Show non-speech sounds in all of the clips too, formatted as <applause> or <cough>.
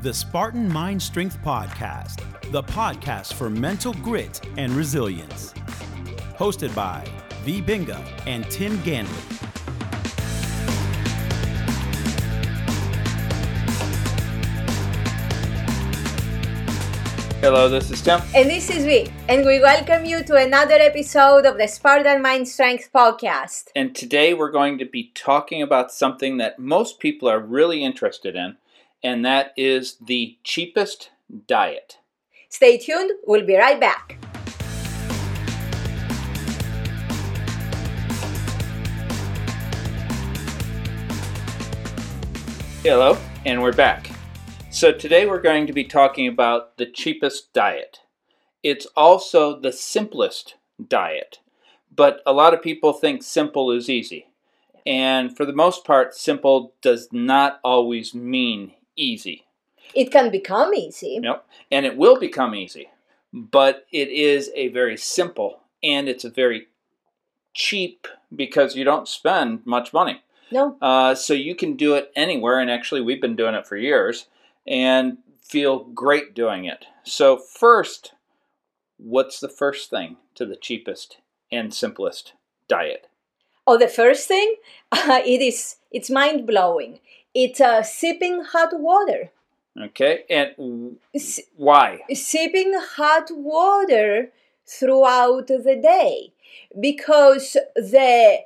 the Spartan Mind Strength Podcast, the podcast for mental grit and resilience. Hosted by V. Binga and Tim Ganley. Hello, this is Tim. And this is V, and we welcome you to another episode of the Spartan Mind Strength Podcast. And today we're going to be talking about something that most people are really interested in, and that is the cheapest diet. Stay tuned, we'll be right back. Hello, and we're back. So today we're going to be talking about the cheapest diet. It's also the simplest diet, but a lot of people think simple is easy. And for the most part, simple does not always mean easy. It can become easy. Yep. And it will become easy. But it is a very simple and it's a very cheap because you don't spend much money. No, Uh, so you can do it anywhere. And actually, we've been doing it for years and feel great doing it. So, first, what's the first thing to the cheapest and simplest diet? oh, the first thing, <laughs> it is it's mind blowing. It's uh, sipping hot water. Okay. And why? sipping hot water throughout the day because the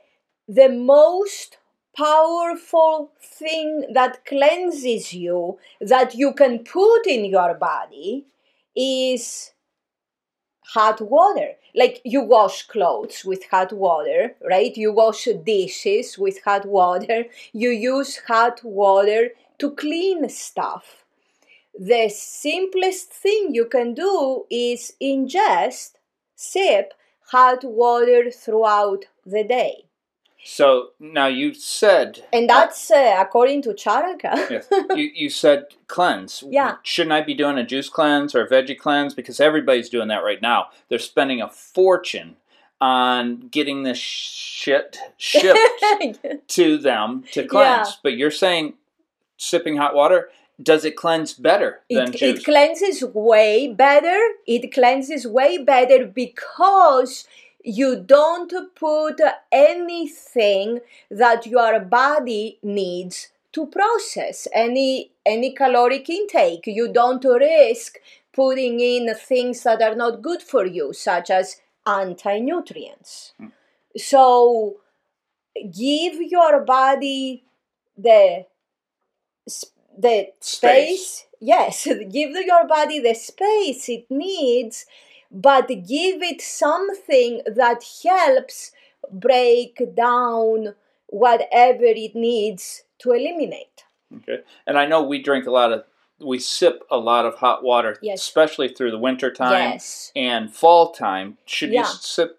the most powerful thing that cleanses you that you can put in your body is hot water. Like you wash clothes with hot water right? You wash dishes with hot water. You use hot water to clean stuff. The simplest thing you can do is ingest, sip hot water throughout the day. So, now you said. And that's uh, according to Charaka. Yes. you, you said cleanse. <laughs> Yeah. Shouldn't I be doing a juice cleanse or a veggie cleanse? Because everybody's doing that right now. They're spending a fortune on getting this shit shipped <laughs> to them to cleanse. Yeah. But you're saying sipping hot water, does it cleanse better than it, juice? it cleanses way better. It cleanses way better because you don't put anything that your body needs to process. Any any caloric intake. You don't risk putting in things that are not good for you such as anti-nutrients. Hmm. So give your body the the Space. space. Yes <laughs> give your body the space it needs but give it something that helps break down whatever it needs to eliminate okay. And I know we drink a lot of, we sip a lot of hot water, Yes. especially through the winter time yes and fall time. Should you sip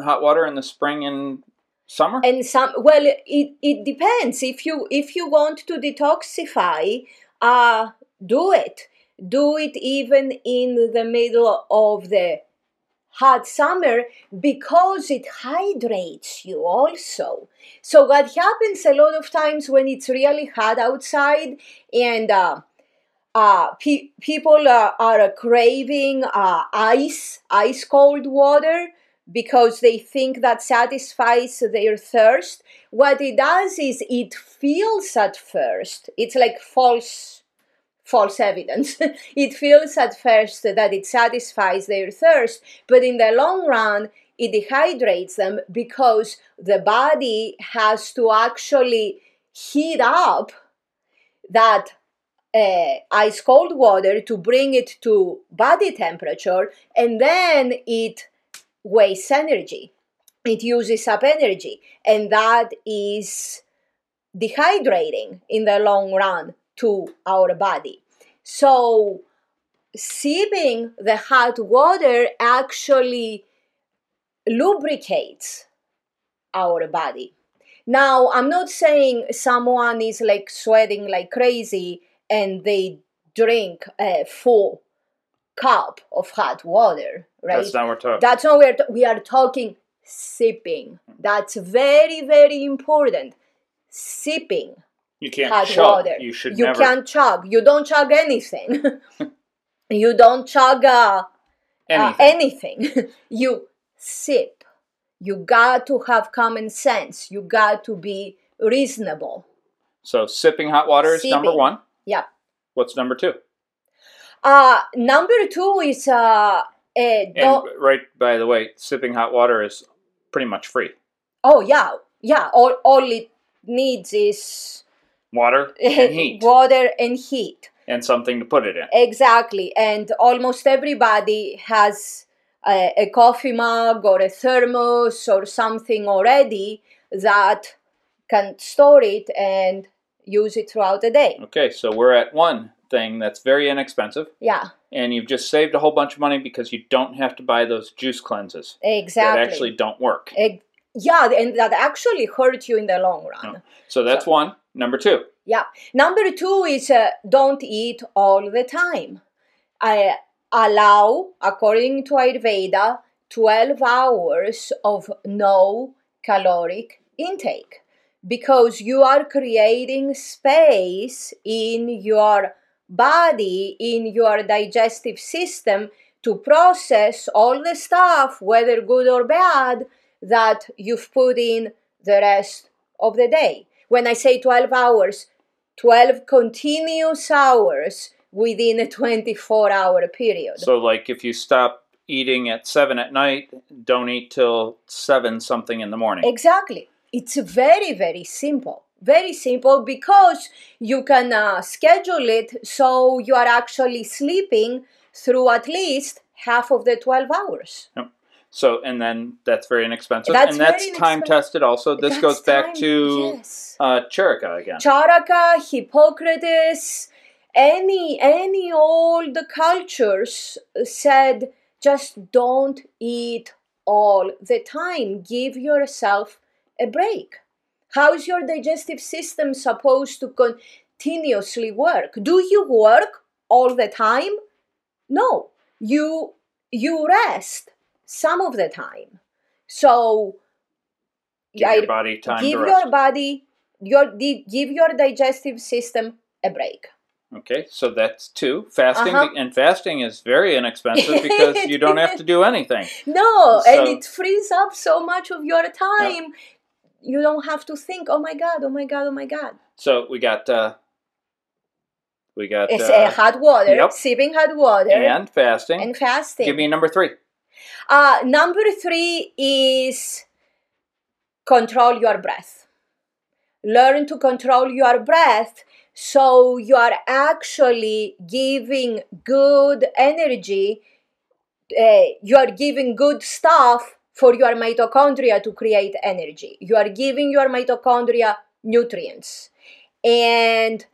hot water in the spring and summer? and some well it, it depends if you if you want to detoxify uh do it do it even in the middle of the hot summer because it hydrates you also so what happens a lot of times when it's really hot outside and uh, uh, pe- people uh, are craving uh, ice ice cold water because they think that satisfies their thirst. What it does is it feels at first, it's like false false evidence. <laughs> it feels at first that it satisfies their thirst, but in the long run, it dehydrates them because the body has to actually heat up that uh, ice cold water to bring it to body temperature, and then it wastes energy. It uses up energy, and that is dehydrating in the long run to our body. So, sipping the hot water actually lubricates our body. Now, I'm not saying someone is like sweating like crazy and they drink a full cup of hot water, right? That's not what we're talking. That's not we're we are talking sipping. That's very very important. Sipping You can't hot chug. water. You should you never can't chug. You don't chug anything. <laughs> you don't chug uh, uh, anything. anything. <laughs> you sip. You got to have common sense. You got to be reasonable. so sipping hot water is number one. Yeah. What's number two? Uh, number two is uh, eh, And don't, right, by the way, sipping hot water is pretty much free. oh yeah, yeah. All, all it needs is Water and <laughs> heat water and heat. and something to put it in. Exactly, and almost everybody has a, a coffee mug or a thermos or something already that can store it and use it throughout the day. Okay, so we're at one thing that's very inexpensive, Yeah, and you've just saved a whole bunch of money because you don't have to buy those juice cleanses exactly. that actually don't work. Yeah, and that actually hurt you in the long run. No. So that's one. Number two. Yeah. Number two is uh, don't eat all the time. I allow, according to Ayurveda, 12 hours of no caloric intake because you are creating space in your body, in your digestive system to process all the stuff, whether good or bad, that you've put in the rest of the day. When I say 12 hours, 12 continuous hours within a 24 hour period. So, like, if you stop eating at seven at night, don't eat till seven something in the morning. Exactly. It's very, very simple. Very simple because you can uh, schedule it so you are actually sleeping through at least half of the 12 hours. So, and then that's very inexpensive, That's and that's time inexpen- tested. Also, this That's goes back time- to yes. uh, Charaka again. Charaka, Hippocrates, any any old cultures said just don't eat all the time. Give yourself a break. How's your digestive system supposed to continuously work? Do you work all the time? No. You you rest some of the time. So Give I- your body time give your body your give your digestive system a break Okay, so that's two. Fasting Uh-huh. and fasting is very inexpensive <laughs> because you don't have to do anything. no and it frees up so much of your time you don't have to think oh my god oh my god oh my god So we got uh, we got it's uh, uh, hot water yep. sipping hot water and fasting. and fasting Give me number three. Uh, number three is control your breath. Learn to control your breath so you are actually giving good energy uh, you are giving good stuff for your mitochondria to create energy. You are giving your mitochondria nutrients. And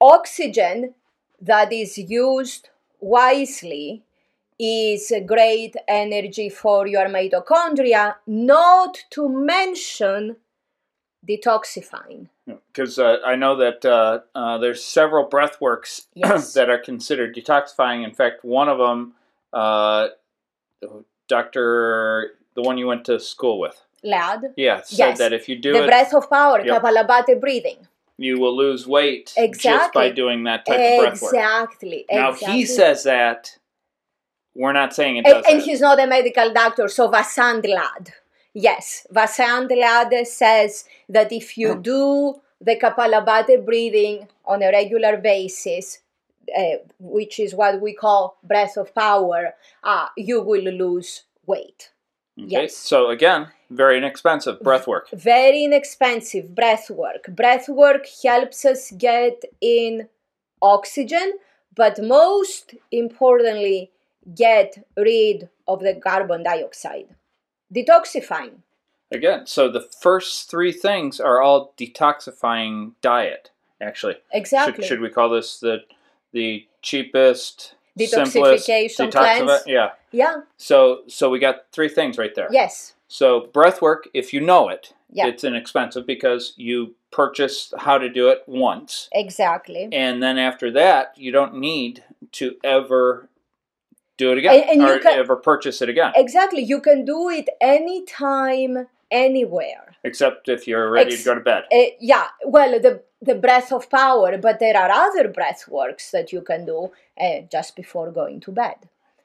oxygen that is used wisely is a great energy for your mitochondria not to mention detoxifying Because uh, I know that uh, uh, there's several breath works <clears throat> Yes. that are considered detoxifying. In fact, one of them, uh, Doctor, the one you went to school with, lad yeah, said Yes. that if you do the it, breath of power Yep. kapalabhati breathing you will lose weight just by Exactly. doing that type of breath work. exactly Now he says that. We're not saying it and, and he's not a medical doctor, so Vasant Lad. Yes, Vasant Lad says that if you do the Kapalabhati breathing on a regular basis, uh, which is what we call breath of power, uh, you will lose weight. Okay, yes. So again, very inexpensive breath work. Very inexpensive breath work. Breath work helps us get in oxygen, but most importantly, get rid of the carbon dioxide. Detoxifying. Again, so the first three things are all detoxifying diet. Actually, Exactly. should, should we call this the the cheapest, Detoxification cleanse. Yeah. yeah, So so we got three things right there. yes, So breath work, if you know it, Yeah. it's inexpensive because you purchase how to do it once, exactly. and then after that, you don't need to ever do it again And- and you or can- ever purchase it again. Exactly. You can do it anytime, anywhere. Except if you're ready Ex- to go to bed. Uh, yeah, well, the the breath of power, but there are other breath works that you can do uh, just before going to bed.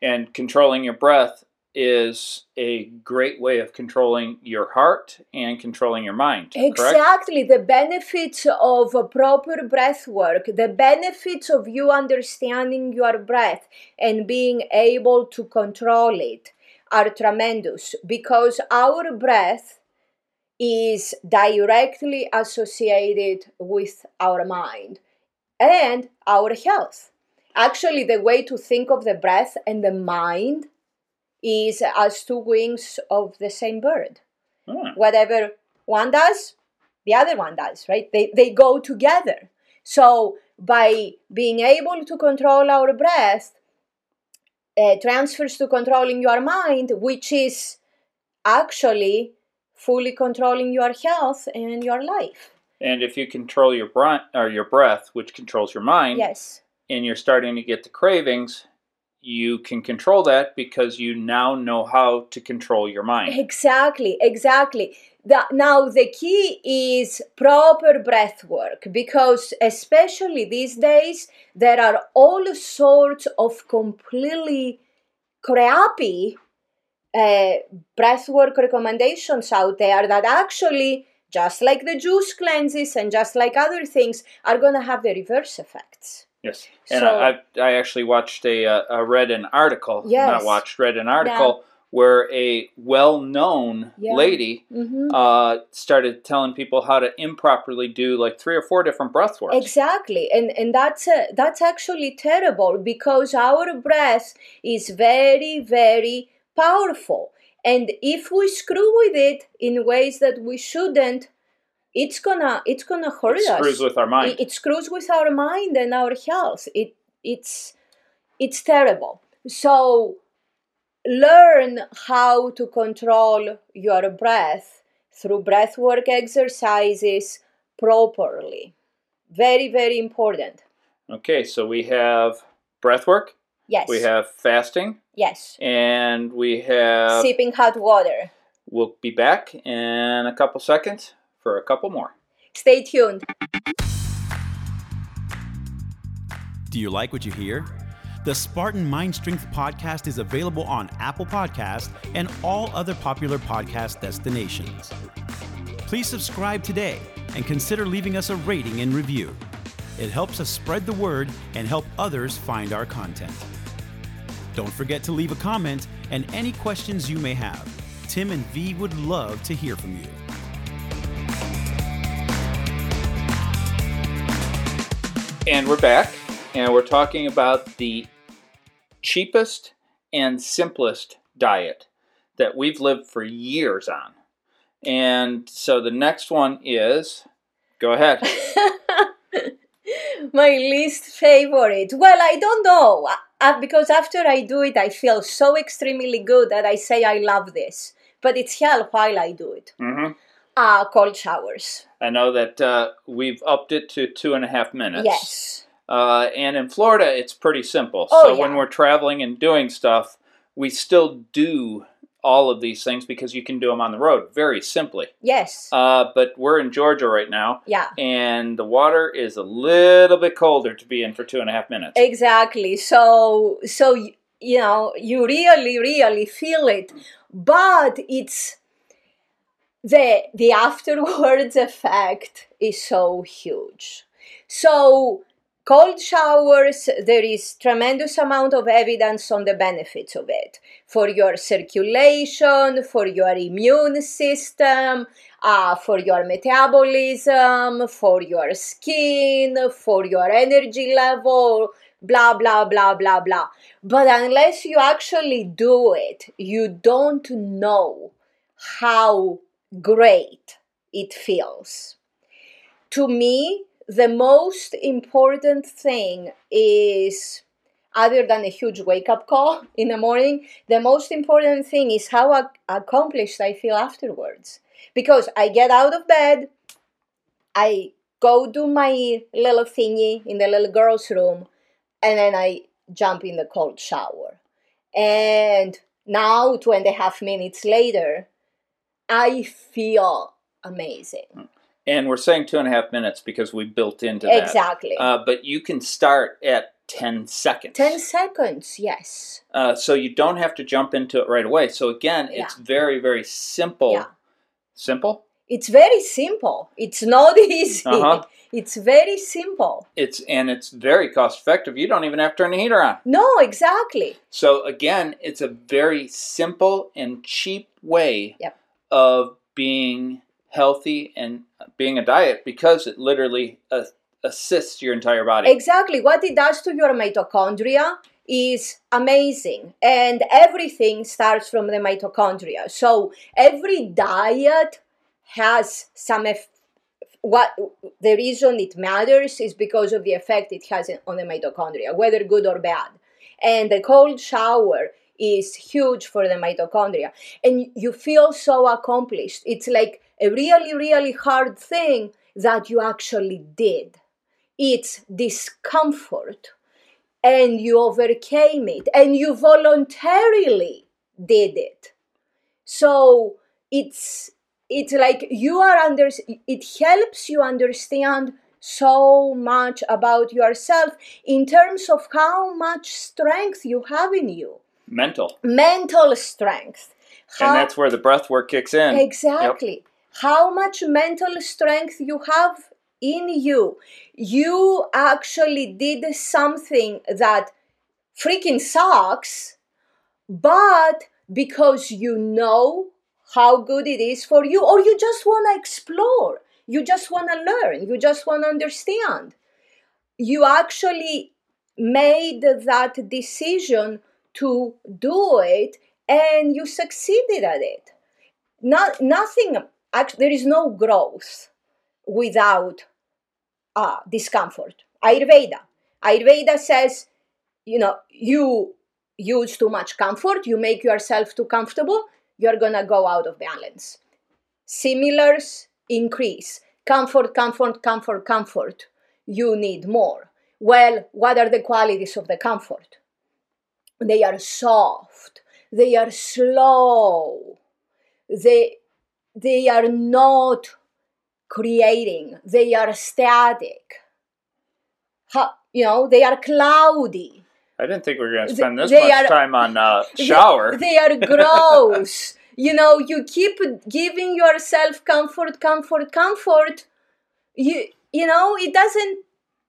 And controlling your breath is a great way of controlling your heart and controlling your mind. Correct? Exactly, the benefits of proper breath work, the benefits of you understanding your breath and being able to control it are tremendous because our breath is directly associated with our mind and our health. Actually, the way to think of the breath and the mind is as two wings of the same bird. Hmm. Whatever one does, the other one does, right? They, they go together. So, by being able to control our breath, uh, transfers to controlling your mind, which is actually fully controlling your health and your life. And if you control your breath, or your breath, which controls your mind, Yes, and you're starting to get the cravings, you can control that because you now know how to control your mind. exactly, exactly. Now, the key is proper breath work because, especially these days, there are all sorts of completely crappy uh, breath work recommendations out there that actually, just like the juice cleanses and just like other things, are going to have the reverse effects. Yes, and So- I, I I actually watched a uh, I read an article. Yes. Not watched, read an article where a well-known Yeah. lady hmm uh, started telling people how to improperly do like three or four different breath works. Exactly, and and that's uh, that's actually terrible because our breath is very very powerful, and if we screw with it in ways that we shouldn't, it's gonna it's gonna hurt It us. screws with our mind. It, it screws with our mind and our health. It it's it's terrible. So learn how to control your breath through breath work exercises properly. Very, very important. Okay, so we have breath work, Yes. we have fasting, yes. and we have. Sipping hot water. We'll be back in a couple seconds for a couple more. Stay tuned. Do you like what you hear? The Spartan Mind Strength podcast is available on Apple Podcasts and all other popular podcast destinations. Please subscribe today and consider leaving us a rating and review. It helps us spread the word and help others find our content. Don't forget to leave a comment and any questions you may have. Tim and V would love to hear from you. And we're back, and we're talking about the cheapest and simplest diet that we've lived for years on. And so the next one is go ahead. <laughs> My least favorite. Well, I don't know. Uh, because after I do it, I feel so extremely good that I say I love this. But it's hell while I do it. hmm Uh, cold showers. I know that uh, we've upped it to two and a half minutes. Yes. Uh, and in Florida, it's pretty simple. Oh, so when we're traveling and doing stuff, we still do all of these things because you can do them on the road very simply. Yes. Uh, but we're in Georgia right now, yeah. and the water is a little bit colder to be in for two and a half minutes. Exactly. So so you know you really really feel it, but it's the the afterwards effect is so huge. So cold showers there is tremendous amount of evidence on the benefits of it for your circulation for your immune system uh, for your metabolism for your skin for your energy level blah blah blah blah blah but unless you actually do it you don't know how great it feels. To me the most important thing is other than a huge wake up call <laughs> in the morning the most important thing is how ac- accomplished i feel afterwards. Because i get out of bed i go do my little thingy in the little girl's room and then i jump in the cold shower. And now two and a half minutes later I feel amazing. And we're saying two and a half minutes because we built into that. Exactly. Uh, but you can start at 10 seconds. 10 seconds, yes. Uh, so you don't have to jump into it right away. So again, it's very, very simple. Yeah. Simple? It's very simple. It's not <laughs> easy. Uh-huh. It's very simple. It's and it's very cost effective. You don't even have to turn the heater on. No, exactly. So again, it's a very simple and cheap way Yep. Of being healthy and being a diet because it literally uh, assists your entire body. Exactly. What it does to your mitochondria is amazing. And everything starts from the mitochondria. So every diet has some eff- what the reason it matters is because of the effect it has on the mitochondria, whether good or bad. And the cold shower is huge for the mitochondria. And you feel so accomplished. It's like a really, really hard thing that you actually did. It's discomfort and you overcame it and you voluntarily did it. So it's it's like you are under it helps you understand so much about yourself in terms of how much strength you have in you Mental. mental strength and that's where the breath work kicks in. exactly how much mental strength you have in you you actually did something that freaking sucks but because you know how good it is for you, or you just want to explore, you just want to learn, you just want to understand. You actually made that decision to do it and you succeeded at it. Not, nothing, there is no growth without uh, discomfort. Ayurveda. Ayurveda says, you know, you use too much comfort, you make yourself too comfortable, you're gonna go out of balance. Similars increase. Comfort, comfort, comfort, comfort. You need more. Well, what are the qualities of the comfort? They are soft, they are slow, they, they are not creating, they are static. How, you know, they are cloudy. I didn't think we were going to spend this they much are- time on uh, <laughs> shower. They, they are gross. <laughs> you know, you keep giving yourself comfort, comfort, comfort. You you know, it doesn't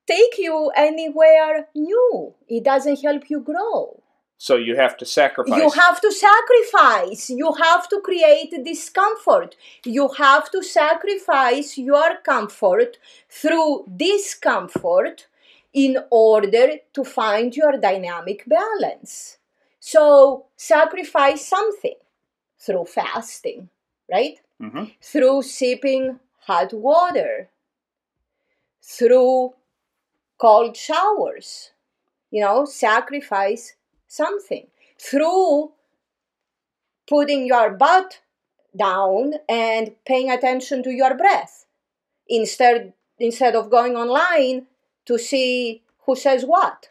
take you anywhere new. It doesn't help you grow. So you have to sacrifice. You have to sacrifice. You have to create discomfort. You have to sacrifice your comfort through discomfort in order to find your dynamic balance. So, sacrifice something through fasting, right? Mhm. Through sipping hot water, through cold showers. You know, sacrifice something through putting your butt down and paying attention to your breath instead instead of going online to see who says what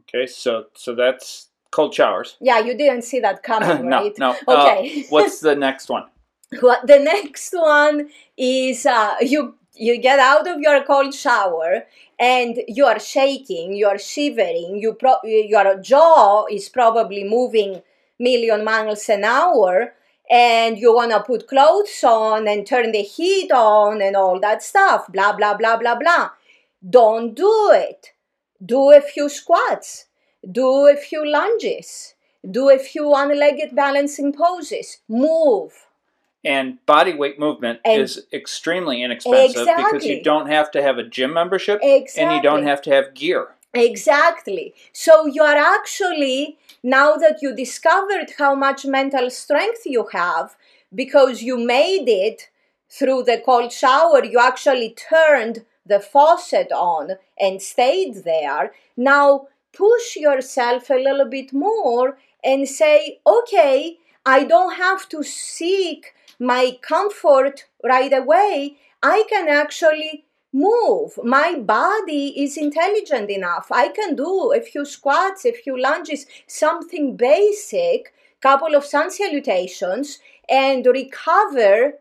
Okay, so so that's cold showers. yeah you didn't see that coming no, <clears throat> right no. okay Uh, what's the next one? <laughs> What the next one is uh, you you get out of your cold shower and you are shaking, you are shivering, you pro- your jaw is probably moving million miles an hour and you want to put clothes on and turn the heat on and all that stuff blah blah blah blah blah. Don't do it. Do a few squats. Do a few lunges. Do a few one-legged balancing poses. Move And body weight movement And- is extremely inexpensive because you don't have to have a gym membership and you don't have to have gear. Exactly. So you are actually, now that you discovered how much mental strength you have, because you made it through the cold shower, you actually turned the faucet on and stayed there. Now push yourself a little bit more and say, okay, I don't have to seek my comfort right away. I can actually move. My body is intelligent enough. I can do a few squats, a few lunges, something basic couple of sun salutations and recover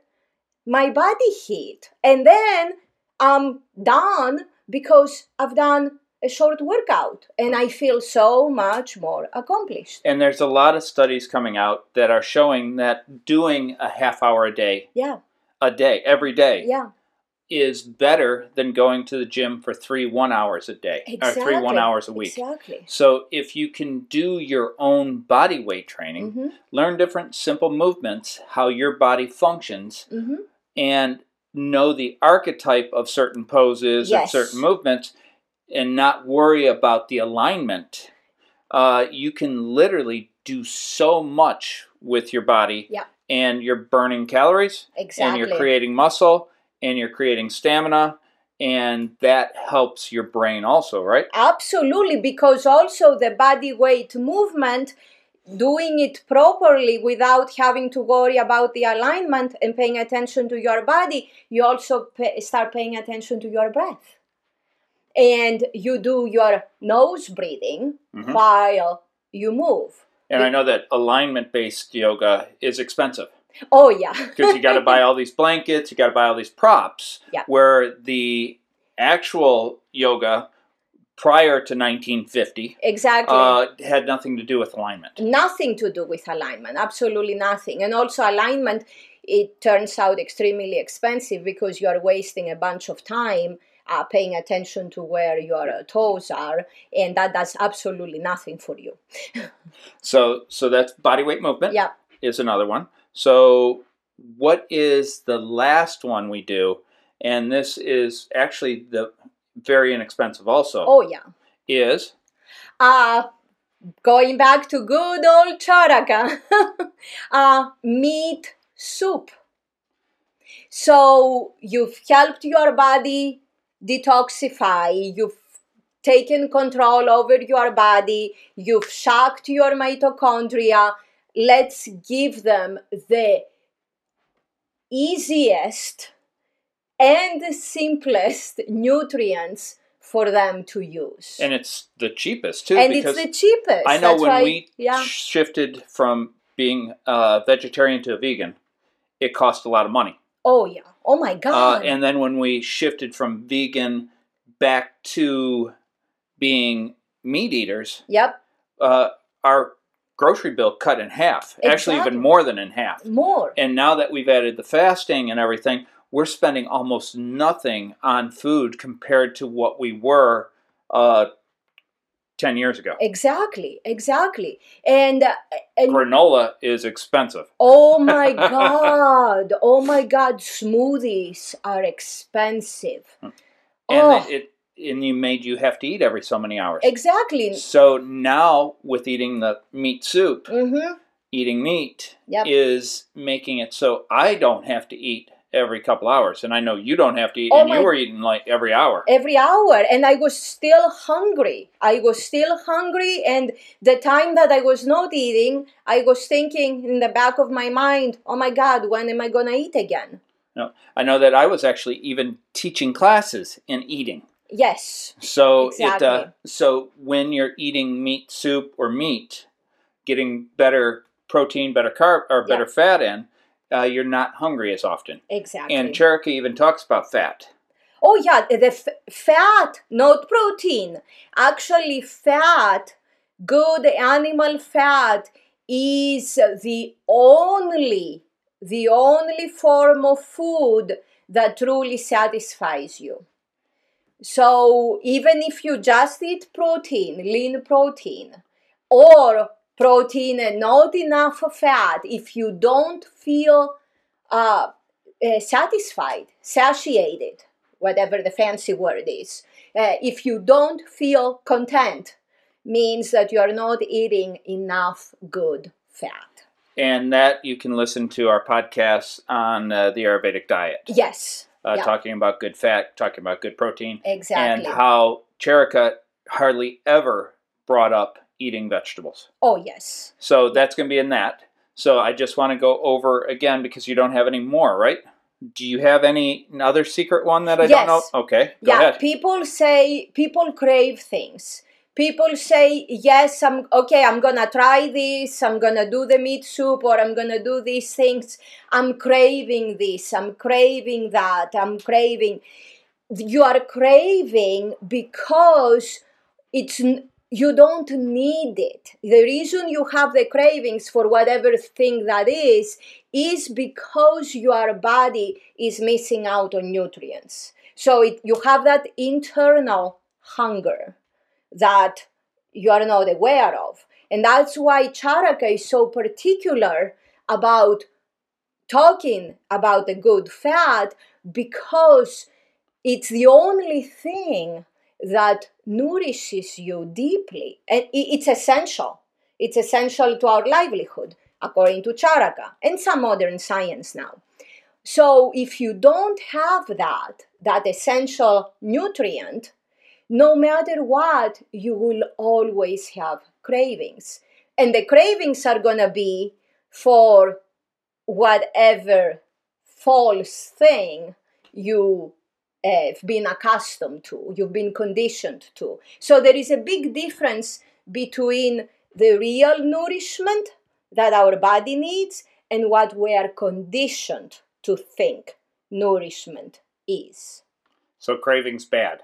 my body heat. And then I'm done because I've done a short workout and I feel so much more accomplished. And there's a lot of studies coming out that are showing that doing a half hour a day, Yeah, a day, every day, yeah, is better than going to the gym for three one hours a day exactly. or three one hours a week. Exactly. So if you can do your own body weight training, hmm learn different simple movements, how your body functions, hmm and know the archetype of certain poses and Yes. certain movements, and not worry about the alignment, uh, you can literally do so much with your body. Yeah. And you're burning calories, Exactly. and you're creating muscle, and you're creating stamina, and that helps your brain also, right? Absolutely, because also the body weight movement, doing it properly without having to worry about the alignment and paying attention to your body, you also pay, start paying attention to your breath. And you do your nose breathing Mhm. while you move. And I know that alignment based yoga is expensive Oh, yeah. <laughs> because you got to buy all these blankets, you got to buy all these props. Yeah. Where the actual yoga prior to 1950 exactly. uh, had nothing to do with alignment. nothing to do with alignment absolutely nothing and also alignment it turns out extremely expensive because you are wasting a bunch of time uh, paying attention to where your toes are and that does absolutely nothing for you <laughs> So, so that's body weight movement yeah is another one. So, what is the last one we do? And this is actually the very inexpensive also. oh yeah Is uh going back to good old charaka <laughs> uh meat soup so you've helped your body detoxify you've taken control over your body you've shocked your mitochondria let's give them the easiest and simplest nutrients for them to use and it's the cheapest too and it's the cheapest. I know That's when why, we yeah, shifted from being uh, vegetarian to a vegan, it cost a lot of money. Oh yeah, oh my Uh, god, and then when we shifted from vegan back to being meat eaters, yep, uh, our grocery bill cut in half. Actually, even more than in half. more. And now that we've added the fasting and everything, we're spending almost nothing on food compared to what we were uh, 10 years ago. Exactly, exactly, and uh, and Granola is expensive. oh my <laughs> god, oh my god, smoothies are expensive. And Oh. it and you made you have to eat every so many hours. Exactly. So now with eating the meat soup, Mm-hmm. eating meat Yep. is making it so I don't have to eat every couple hours, and I know you don't have to eat, Oh and you were eating like every hour. every hour and i was still hungry i was still hungry and the time that i was not eating i was thinking in the back of my mind oh my god when am i going to eat again No, I know that I was actually even teaching classes in eating. yes So it uh, Exactly. so when you're eating meat soup or meat, getting better protein, better carb, or better fat in, uh, you're not hungry as often. exactly And Charaka even talks about fat. oh yeah the f- fat not protein actually fat good animal fat is the only the only form of food that truly satisfies you so even if you just eat protein lean protein or protein and not enough fat. If you don't feel uh, uh, satisfied satiated whatever the fancy word is uh, if you don't feel content means that you are not eating enough good fat. And that you can listen to our podcast on uh, the Ayurvedic diet, yes. Uh, yeah. talking about good fat, talking about good protein, exactly. and how Charaka hardly ever brought up eating vegetables. oh yes So that's going to be in that. So I just want to go over again because you don't have any more, right? Do you have any other secret one that I don't know? Okay, go yeah ahead. people say people crave things people say yes i'm okay i'm gonna try this i'm gonna do the meat soup or i'm gonna do these things i'm craving this i'm craving that i'm craving you are craving because it's you don't need it the reason you have the cravings for whatever thing that is is because your body is missing out on nutrients so it, you have that internal hunger that you are not aware of. And that's why Charaka is so particular about talking about the good fat because it's the only thing that nourishes you deeply. And it's essential. It's essential to our livelihood, according to Charaka and some modern science now. So if you don't have that, that essential nutrient, no matter what, you will always have cravings. And the cravings are going to be for whatever false thing you have been accustomed to, you've been conditioned to. So there is a big difference between the real nourishment that our body needs and what we are conditioned to think nourishment is. So cravings bad.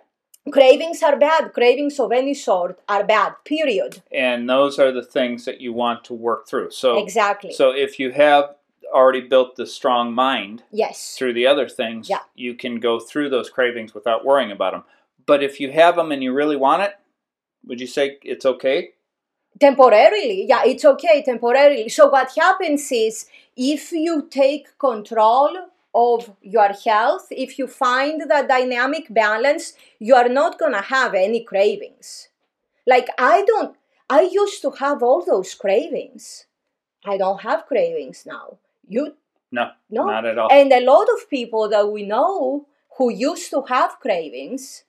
Cravings are bad. Cravings of any sort are bad. Period. And those are the things that you want to work through. So exactly. So if you have already built the strong mind, yes, through the other things, yeah. you can go through those cravings without worrying about them. But if you have them and you really want it, would you say it's okay? Temporarily, yeah, it's okay temporarily. So what happens is if you take control of your health, if you find that dynamic balance, you are not going to have any cravings. Like, I don't, I used to have all those cravings. I don't have cravings now. You? No, no, not at all. And a lot of people that we know who used to have cravings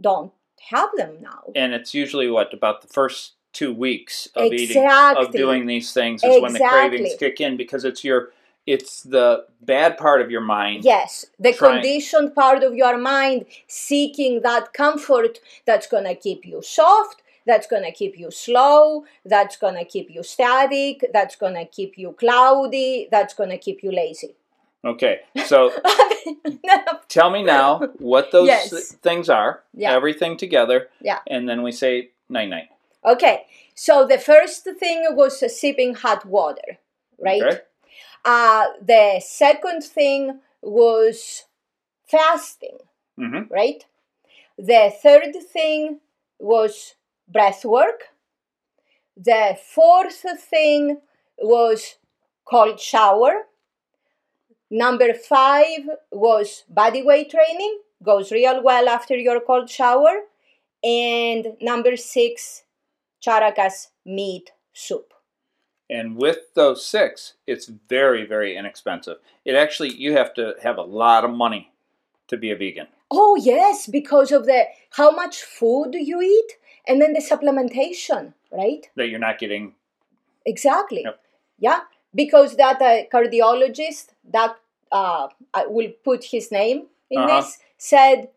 don't have them now. And it's usually what, about the first two weeks of exactly. eating, of doing these things is exactly. when the cravings kick in because it's your it's the bad part of your mind. Yes, the trying. conditioned part of your mind seeking that comfort that's going to keep you soft, that's going to keep you slow, that's going to keep you static, that's going to keep you cloudy, that's going to keep you lazy. Okay, so <laughs> tell me now what those Yes. things are, Yeah. everything together, Yeah. and then we say night night. Okay, so the first thing was sipping hot water, right? Okay? Uh, the second thing was fasting, Mm-hmm. right? The third thing was breath work. The fourth thing was cold shower. Number five was body weight training, goes real well after your cold shower. And number six, Charaka's meat soup. And with those six, it's very, very inexpensive. It actually, you have to have a lot of money to be a vegan. Oh yes, because of the how much food you eat and then the supplementation, right? That you're not getting. Exactly. Yep. Yeah, because that uh, cardiologist that uh, I will put his name in Uh-huh. this said,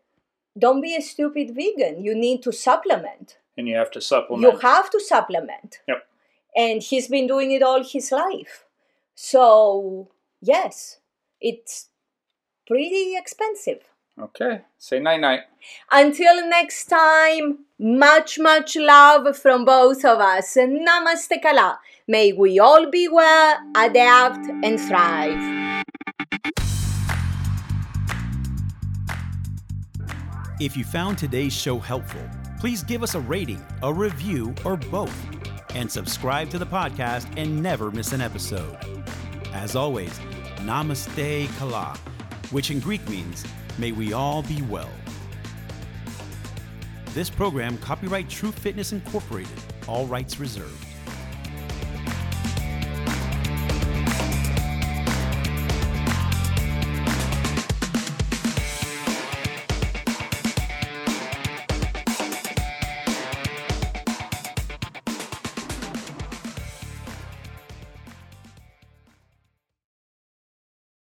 "Don't be a stupid vegan. You need to supplement. And you have to supplement. You have to supplement." Yep. And he's been doing it all his life. So yes, it's pretty expensive. Okay. Say night night. Until next time, much, much love from both of us. Namaste Kala. May we all be well, adapt, and thrive. If you found today's show helpful, please give us a rating, a review, or both, and subscribe to the podcast and never miss an episode. As always, Namaste Kala, which in Greek means, may we all be well. This program, copyright True Fitness Incorporated, all rights reserved.